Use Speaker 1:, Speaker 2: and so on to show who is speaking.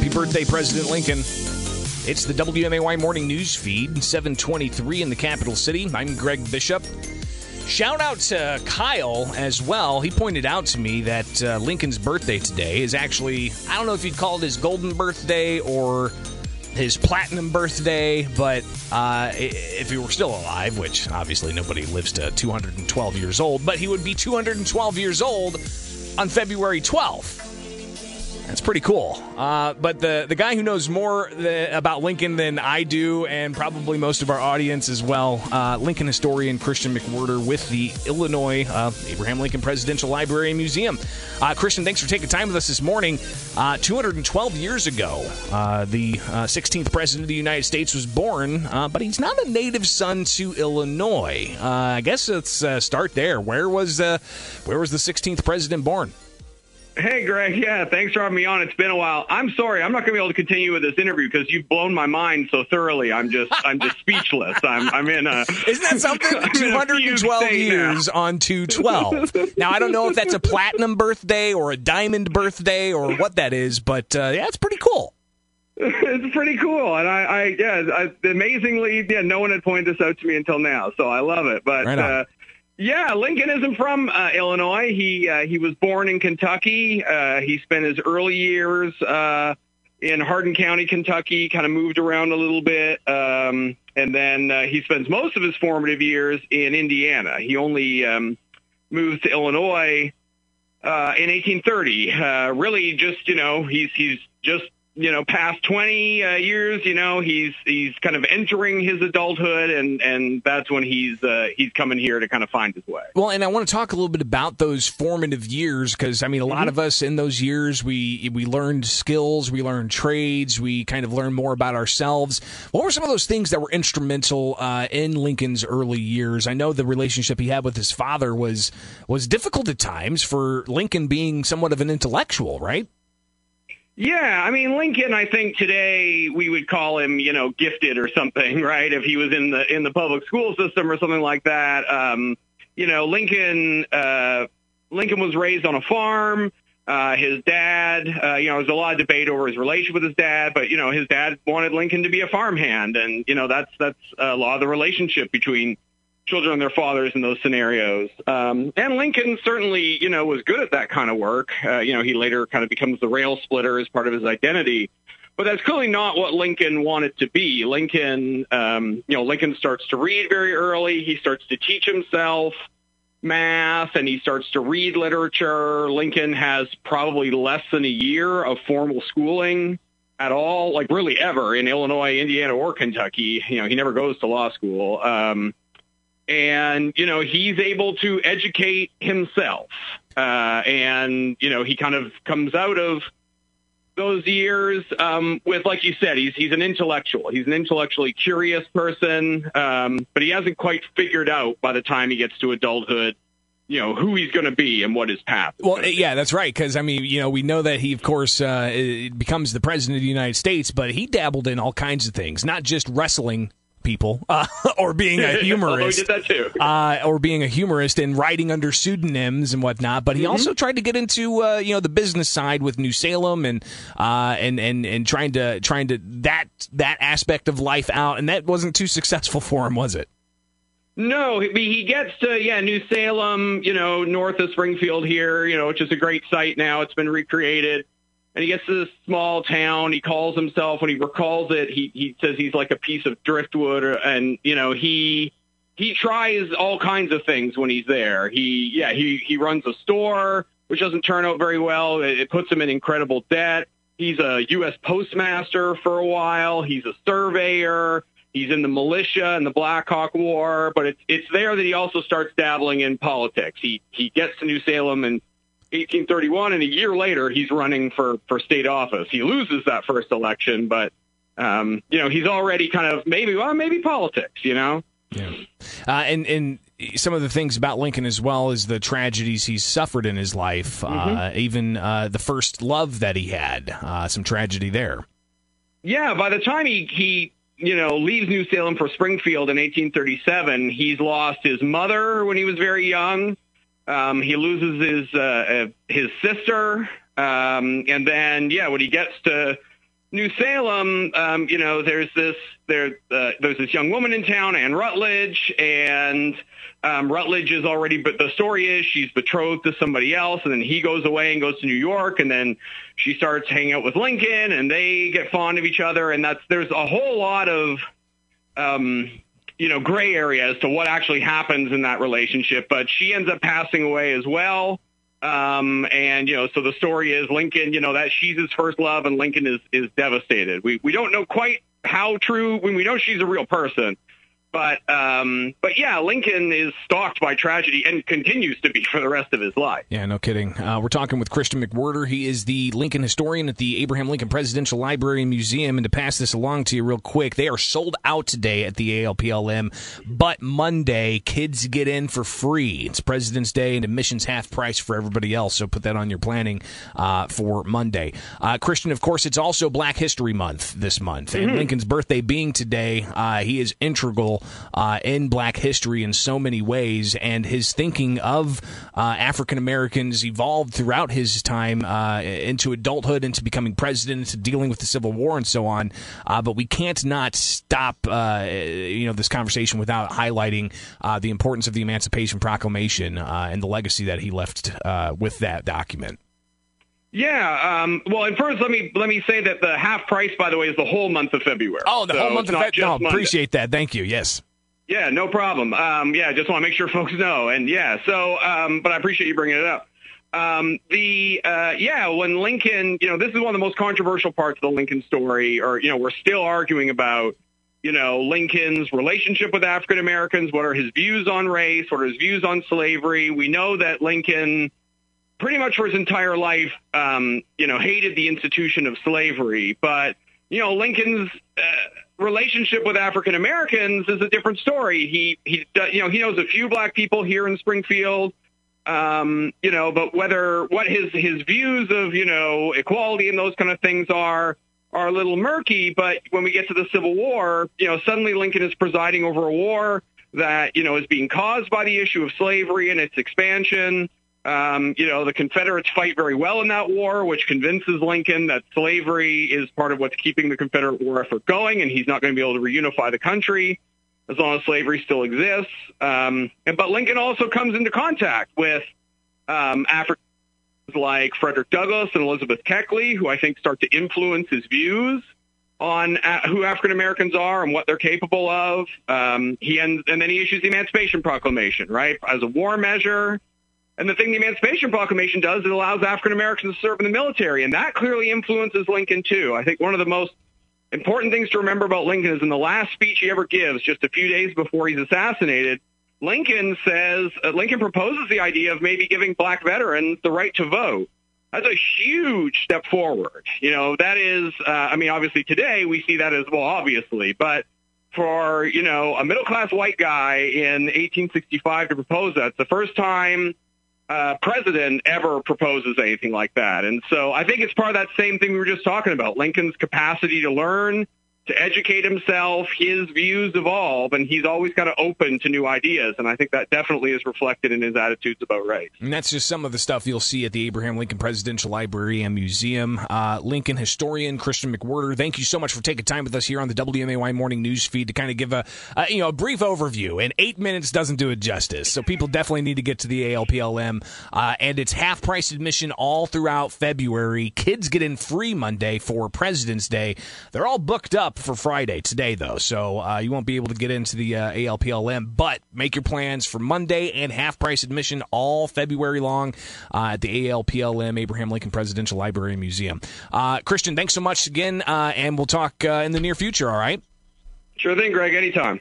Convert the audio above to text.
Speaker 1: Happy birthday, President Lincoln. It's the WMAY morning news feed, 723 in the capital city. I'm Greg Bishop. Shout out to Kyle as well. He pointed out to me that uh, Lincoln's birthday today is actually, I don't know if you'd call it his golden birthday or his platinum birthday, but uh, if he were still alive, which obviously nobody lives to 212 years old, but he would be 212 years old on February 12th. That's pretty cool. Uh, but the the guy who knows more the, about Lincoln than I do, and probably most of our audience as well, uh, Lincoln historian Christian McWhirter with the Illinois uh, Abraham Lincoln Presidential Library and Museum. Uh, Christian, thanks for taking time with us this morning. Uh, 212 years ago, uh, the 16th president of the United States was born, but he's not a native son to Illinois. I guess let's start there. Where was where was the 16th president born?
Speaker 2: Hey, Greg. Yeah, thanks for having me on. It's been a while. I'm sorry. I'm not going to be able to continue with this interview because you've blown my mind so thoroughly. I'm just, I'm just speechless. I'm, I'm in a.
Speaker 1: Isn't that something? 212 years on 212. now I don't know if that's a platinum birthday or a diamond birthday or what that is, but uh, yeah, it's pretty cool.
Speaker 2: It's pretty cool, and I, I yeah, I, amazingly, yeah, no one had pointed this out to me until now, so I love it. But right uh, yeah, Lincoln isn't from uh, Illinois. He uh, he was born in Kentucky. Uh, he spent his early years uh, in Hardin County, Kentucky. Kind of moved around a little bit, um, and then uh, he spends most of his formative years in Indiana. He only um, moves to Illinois uh, in 1830. Uh, really, just you know, he's he's just you know, past 20 uh, years, you know, he's he's kind of entering his adulthood, and and that's when he's uh, he's coming here to kind of find his way.
Speaker 1: Well, and I want to talk a little bit about those formative years because I mean, a lot mm-hmm. of us in those years we we learned skills, we learned trades, we kind of learned more about ourselves. What were some of those things that were instrumental uh, in Lincoln's early years? I know the relationship he had with his father was was difficult at times for Lincoln being somewhat of an intellectual, right?
Speaker 2: Yeah, I mean Lincoln. I think today we would call him, you know, gifted or something, right? If he was in the in the public school system or something like that. Um, you know, Lincoln. Uh, Lincoln was raised on a farm. Uh, his dad, uh, you know, there's a lot of debate over his relationship with his dad, but you know, his dad wanted Lincoln to be a farmhand, and you know, that's that's a lot of the relationship between children and their fathers in those scenarios. Um, and Lincoln certainly, you know, was good at that kind of work. Uh, you know, he later kind of becomes the rail splitter as part of his identity. But that's clearly not what Lincoln wanted to be. Lincoln, um, you know, Lincoln starts to read very early. He starts to teach himself math and he starts to read literature. Lincoln has probably less than a year of formal schooling at all, like really ever in Illinois, Indiana, or Kentucky. You know, he never goes to law school. Um, and you know he's able to educate himself uh, and you know he kind of comes out of those years um, with like you said he's he's an intellectual he's an intellectually curious person um, but he hasn't quite figured out by the time he gets to adulthood you know who he's going to be and what his path.
Speaker 1: well, yeah, that's right. Because I mean, you know, we know that he, of course, uh, becomes the president of the United States, but he dabbled in all kinds of things, not just wrestling people uh, or being a humorist uh, or being a humorist and writing under pseudonyms and whatnot but he mm-hmm. also tried to get into uh, you know the business side with New Salem and uh, and and and trying to trying to that that aspect of life out and that wasn't too successful for him was it
Speaker 2: no, he gets to yeah New Salem, you know, north of Springfield here, you know, which is a great site now. It's been recreated and he gets to this small town. He calls himself when he recalls it. He he says he's like a piece of driftwood, and you know he he tries all kinds of things when he's there. He yeah he he runs a store which doesn't turn out very well. It, it puts him in incredible debt. He's a U.S. postmaster for a while. He's a surveyor. He's in the militia in the Black Hawk War, but it's it's there that he also starts dabbling in politics. He he gets to New Salem and 1831, and a year later, he's running for for state office. He loses that first election, but um, you know he's already kind of maybe well maybe politics, you know.
Speaker 1: Yeah, uh, and and some of the things about Lincoln as well is the tragedies he's suffered in his life, uh, mm-hmm. uh, even uh, the first love that he had, uh, some tragedy there.
Speaker 2: Yeah, by the time he he you know leaves New Salem for Springfield in 1837, he's lost his mother when he was very young. Um, he loses his uh, uh, his sister, um, and then yeah, when he gets to New Salem, um, you know, there's this there uh, there's this young woman in town, Anne Rutledge, and um, Rutledge is already. But the story is she's betrothed to somebody else, and then he goes away and goes to New York, and then she starts hanging out with Lincoln, and they get fond of each other, and that's there's a whole lot of um, you know gray area as to what actually happens in that relationship. But she ends up passing away as well. Um, and you know, so the story is Lincoln, you know, that she's his first love and Lincoln is, is devastated. We, we don't know quite how true when we know she's a real person, but um, but yeah, Lincoln is stalked by tragedy and continues to be for the rest of his life.
Speaker 1: Yeah, no kidding. Uh, we're talking with Christian McWhirter. He is the Lincoln historian at the Abraham Lincoln Presidential Library and Museum. And to pass this along to you real quick, they are sold out today at the ALPLM, but Monday kids get in for free. It's President's Day and admissions half price for everybody else. So put that on your planning uh, for Monday. Uh, Christian, of course, it's also Black History Month this month, and mm-hmm. Lincoln's birthday being today, uh, he is integral uh, in black history in so many ways, and his thinking of uh, African Americans evolved throughout his time uh, into adulthood, into becoming president, into dealing with the Civil War, and so on. Uh, but we can't not stop, uh, you know, this conversation without highlighting uh, the importance of the Emancipation Proclamation and the legacy that he left with that document.
Speaker 2: Yeah. Um, well, and first, let me let me say that the half price, by the way, is the whole month of February.
Speaker 1: Oh, the so whole month of February. No, appreciate that. Thank you. Yes.
Speaker 2: Yeah, no problem. Um, yeah, just want to make sure folks know. And yeah, so, um, but I appreciate you bringing it up. Um, the uh, yeah, when Lincoln, you know, this is one of the most controversial parts of the Lincoln story, or you know, we're still arguing about, you know, Lincoln's relationship with African Americans. What are his views on race? What are his views on slavery? We know that Lincoln pretty much for his entire life, um, you know, hated the institution of slavery. But, you know, Lincoln's uh, relationship with African Americans is a different story. He, he, you know, he knows a few black people here in Springfield. Um, you know, but whether what his his views of you know equality and those kind of things are are a little murky. But when we get to the Civil War, you know, suddenly Lincoln is presiding over a war that you know is being caused by the issue of slavery and its expansion. Um, you know, the Confederates fight very well in that war, which convinces Lincoln that slavery is part of what's keeping the Confederate war effort going, and he's not going to be able to reunify the country as long as slavery still exists. Um, and, but Lincoln also comes into contact with um, Africans like Frederick Douglass and Elizabeth Keckley, who I think start to influence his views on uh, who African Americans are and what they're capable of. Um, he ends, and then he issues the Emancipation Proclamation, right, as a war measure and the thing the Emancipation Proclamation does, it allows African Americans to serve in the military. And that clearly influences Lincoln, too. I think one of the most important things to remember about Lincoln is in the last speech he ever gives, just a few days before he's assassinated, Lincoln says, uh, Lincoln proposes the idea of maybe giving black veterans the right to vote. That's a huge step forward. You know, that is, uh, I mean, obviously today we see that as well, obviously, but for, you know, a middle class white guy in 1865 to propose that, it's the first time uh, president ever proposes anything like that. And so I think it's part of that same thing we were just talking about Lincoln's capacity to learn, to educate himself. His views evolve, and he's always kind of open to new ideas. And I think that definitely is reflected in his attitudes about race.
Speaker 1: And that's just some of the stuff you'll see at the Abraham Lincoln Presidential Library and Museum. Uh, Lincoln historian Christian McWhirter, thank you so much for taking time with us here on the WMAY morning news feed to kind of give a, a you know a brief overview. And eight minutes doesn't do it justice, so people definitely need to get to the ALPLM. Uh, and it's half price admission all throughout February. Kids get in free Monday for President's Day. They're all booked up for Friday today, though, so uh, you won't be able to get into the uh, ALPLM. But make your plans for Monday and half price admission all February long uh, at the ALPLM Abraham Lincoln Presidential Library and Museum. Uh, Christian, thanks so much again, uh, and we'll talk uh, in the near future. All right.
Speaker 2: Sure thing, Greg. Anytime.